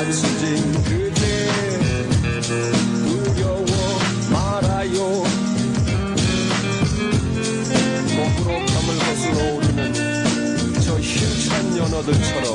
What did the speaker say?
안수진 그대 두려워 말아요. 거꾸로 밤을 거슬러 오르는 저 힘찬 연어들처럼